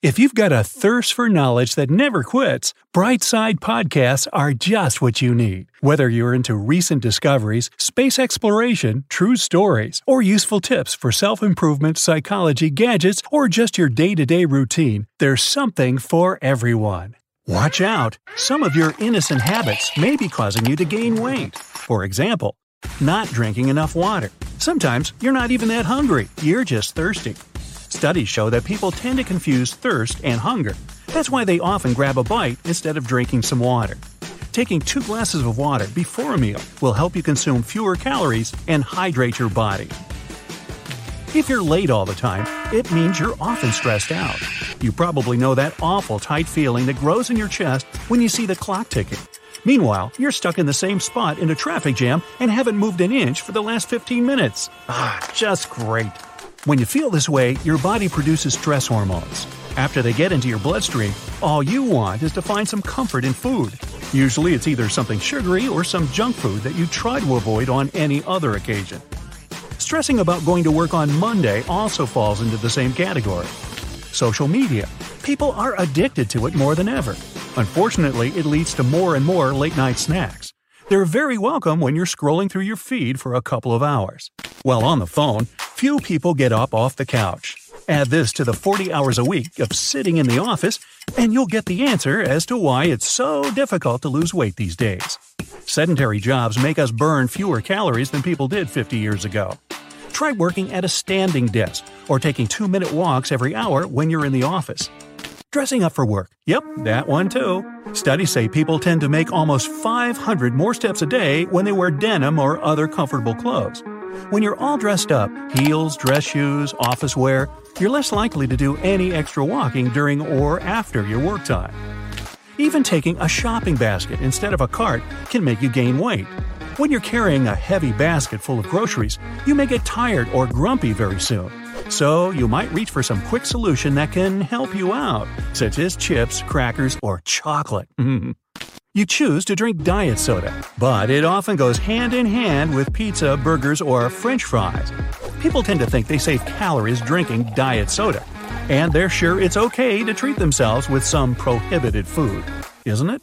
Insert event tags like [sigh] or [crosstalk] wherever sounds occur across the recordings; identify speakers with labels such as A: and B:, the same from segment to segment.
A: If you've got a thirst for knowledge that never quits, Brightside Podcasts are just what you need. Whether you're into recent discoveries, space exploration, true stories, or useful tips for self improvement, psychology, gadgets, or just your day to day routine, there's something for everyone. Watch out! Some of your innocent habits may be causing you to gain weight. For example, not drinking enough water. Sometimes you're not even that hungry, you're just thirsty. Studies show that people tend to confuse thirst and hunger. That's why they often grab a bite instead of drinking some water. Taking two glasses of water before a meal will help you consume fewer calories and hydrate your body. If you're late all the time, it means you're often stressed out. You probably know that awful tight feeling that grows in your chest when you see the clock ticking. Meanwhile, you're stuck in the same spot in a traffic jam and haven't moved an inch for the last 15 minutes. Ah, just great. When you feel this way, your body produces stress hormones. After they get into your bloodstream, all you want is to find some comfort in food. Usually it's either something sugary or some junk food that you try to avoid on any other occasion. Stressing about going to work on Monday also falls into the same category. Social media. People are addicted to it more than ever. Unfortunately, it leads to more and more late night snacks. They're very welcome when you're scrolling through your feed for a couple of hours. While on the phone, few people get up off the couch. Add this to the 40 hours a week of sitting in the office, and you'll get the answer as to why it's so difficult to lose weight these days. Sedentary jobs make us burn fewer calories than people did 50 years ago. Try working at a standing desk or taking two minute walks every hour when you're in the office. Dressing up for work. Yep, that one too. Studies say people tend to make almost 500 more steps a day when they wear denim or other comfortable clothes. When you're all dressed up heels, dress shoes, office wear you're less likely to do any extra walking during or after your work time. Even taking a shopping basket instead of a cart can make you gain weight. When you're carrying a heavy basket full of groceries, you may get tired or grumpy very soon. So, you might reach for some quick solution that can help you out, such as chips, crackers, or chocolate. [laughs] you choose to drink diet soda, but it often goes hand in hand with pizza, burgers, or french fries. People tend to think they save calories drinking diet soda, and they're sure it's okay to treat themselves with some prohibited food, isn't it?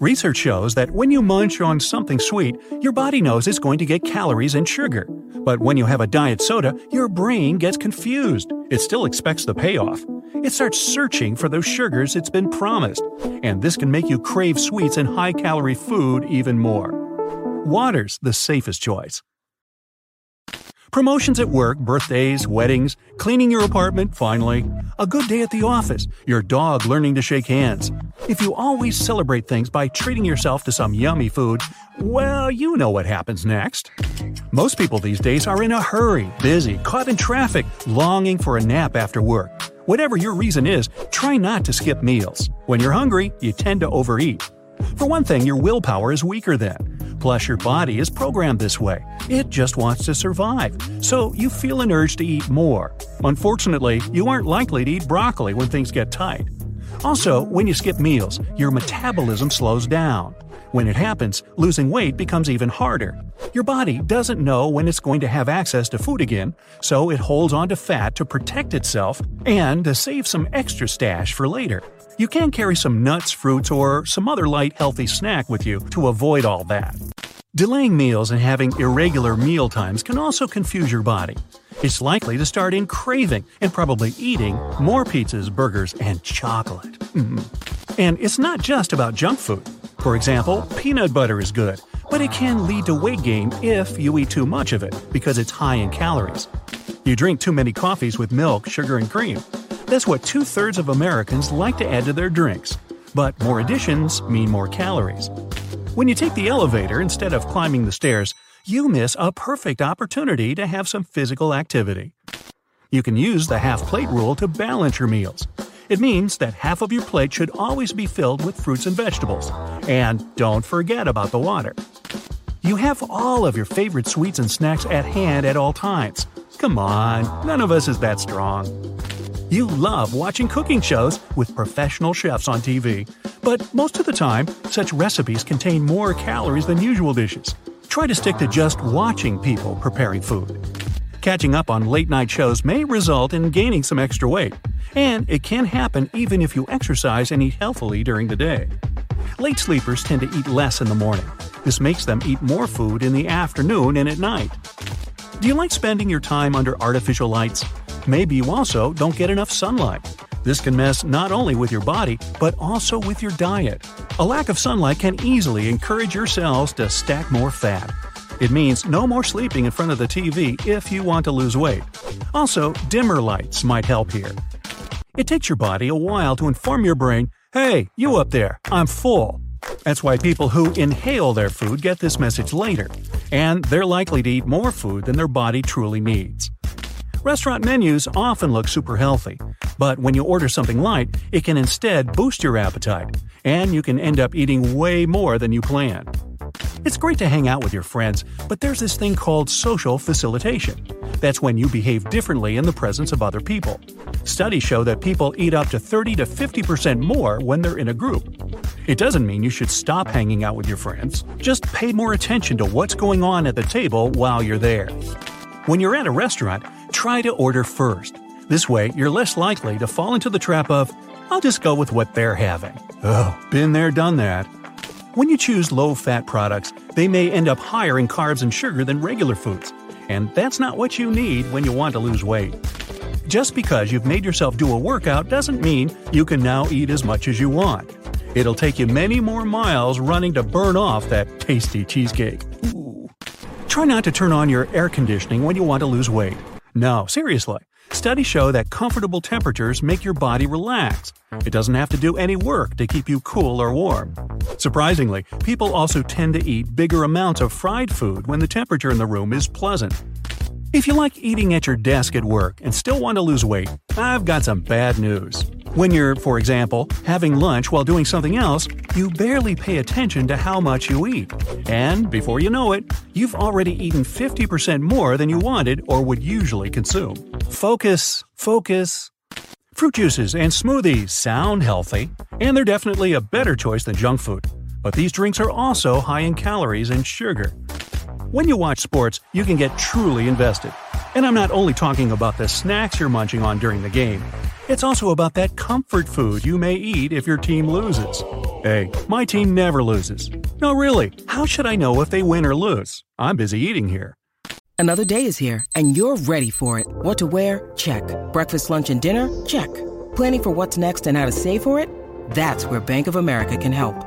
A: Research shows that when you munch on something sweet, your body knows it's going to get calories and sugar. But when you have a diet soda, your brain gets confused. It still expects the payoff. It starts searching for those sugars it's been promised, and this can make you crave sweets and high calorie food even more. Water's the safest choice. Promotions at work, birthdays, weddings, cleaning your apartment, finally. A good day at the office, your dog learning to shake hands. If you always celebrate things by treating yourself to some yummy food, well, you know what happens next. Most people these days are in a hurry, busy, caught in traffic, longing for a nap after work. Whatever your reason is, try not to skip meals. When you're hungry, you tend to overeat. For one thing, your willpower is weaker then. Plus, your body is programmed this way. It just wants to survive. So, you feel an urge to eat more. Unfortunately, you aren't likely to eat broccoli when things get tight. Also, when you skip meals, your metabolism slows down. When it happens, losing weight becomes even harder. Your body doesn't know when it's going to have access to food again, so it holds on to fat to protect itself and to save some extra stash for later. You can carry some nuts, fruits, or some other light, healthy snack with you to avoid all that. Delaying meals and having irregular meal times can also confuse your body. it's likely to start in craving and probably eating more pizzas, burgers, and chocolate. Mm. And it's not just about junk food. For example, peanut butter is good, but it can lead to weight gain if you eat too much of it because it's high in calories. You drink too many coffees with milk, sugar, and cream. That's what two thirds of Americans like to add to their drinks. But more additions mean more calories. When you take the elevator instead of climbing the stairs, you miss a perfect opportunity to have some physical activity. You can use the half plate rule to balance your meals. It means that half of your plate should always be filled with fruits and vegetables. And don't forget about the water. You have all of your favorite sweets and snacks at hand at all times. Come on, none of us is that strong. You love watching cooking shows with professional chefs on TV, but most of the time, such recipes contain more calories than usual dishes. Try to stick to just watching people preparing food. Catching up on late night shows may result in gaining some extra weight, and it can happen even if you exercise and eat healthily during the day. Late sleepers tend to eat less in the morning. This makes them eat more food in the afternoon and at night. Do you like spending your time under artificial lights? Maybe you also don't get enough sunlight. This can mess not only with your body, but also with your diet. A lack of sunlight can easily encourage your cells to stack more fat. It means no more sleeping in front of the TV if you want to lose weight. Also, dimmer lights might help here. It takes your body a while to inform your brain, hey, you up there, I'm full. That's why people who inhale their food get this message later, and they're likely to eat more food than their body truly needs. Restaurant menus often look super healthy, but when you order something light, it can instead boost your appetite, and you can end up eating way more than you planned. It's great to hang out with your friends, but there's this thing called social facilitation. That's when you behave differently in the presence of other people. Studies show that people eat up to 30 to 50% more when they're in a group. It doesn't mean you should stop hanging out with your friends, just pay more attention to what's going on at the table while you're there. When you're at a restaurant, try to order first. This way, you're less likely to fall into the trap of, I'll just go with what they're having. Oh, been there, done that. When you choose low fat products, they may end up higher in carbs and sugar than regular foods. And that's not what you need when you want to lose weight. Just because you've made yourself do a workout doesn't mean you can now eat as much as you want. It'll take you many more miles running to burn off that tasty cheesecake. Ooh. Try not to turn on your air conditioning when you want to lose weight. No, seriously. Studies show that comfortable temperatures make your body relax. It doesn't have to do any work to keep you cool or warm. Surprisingly, people also tend to eat bigger amounts of fried food when the temperature in the room is pleasant. If you like eating at your desk at work and still want to lose weight, I've got some bad news. When you're, for example, having lunch while doing something else, you barely pay attention to how much you eat. And before you know it, you've already eaten 50% more than you wanted or would usually consume. Focus, focus. Fruit juices and smoothies sound healthy, and they're definitely a better choice than junk food. But these drinks are also high in calories and sugar. When you watch sports, you can get truly invested. And I'm not only talking about the snacks you're munching on during the game, it's also about that comfort food you may eat if your team loses. Hey, my team never loses. No, really, how should I know if they win or lose? I'm busy eating here.
B: Another day is here, and you're ready for it. What to wear? Check. Breakfast, lunch, and dinner? Check. Planning for what's next and how to save for it? That's where Bank of America can help.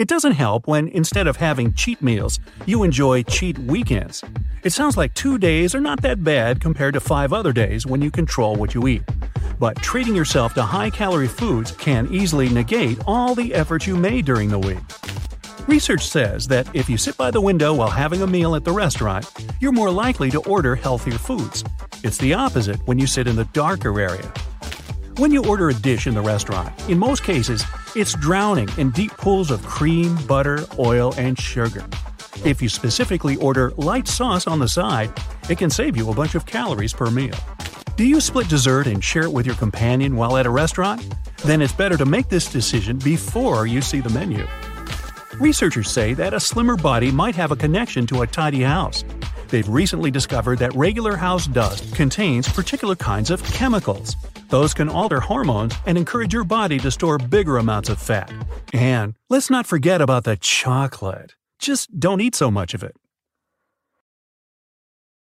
A: It doesn't help when instead of having cheat meals, you enjoy cheat weekends. It sounds like two days are not that bad compared to five other days when you control what you eat. But treating yourself to high calorie foods can easily negate all the effort you made during the week. Research says that if you sit by the window while having a meal at the restaurant, you're more likely to order healthier foods. It's the opposite when you sit in the darker area. When you order a dish in the restaurant, in most cases, it's drowning in deep pools of cream, butter, oil, and sugar. If you specifically order light sauce on the side, it can save you a bunch of calories per meal. Do you split dessert and share it with your companion while at a restaurant? Then it's better to make this decision before you see the menu. Researchers say that a slimmer body might have a connection to a tidy house. They've recently discovered that regular house dust contains particular kinds of chemicals. Those can alter hormones and encourage your body to store bigger amounts of fat. And let's not forget about the chocolate. Just don't eat so much of it.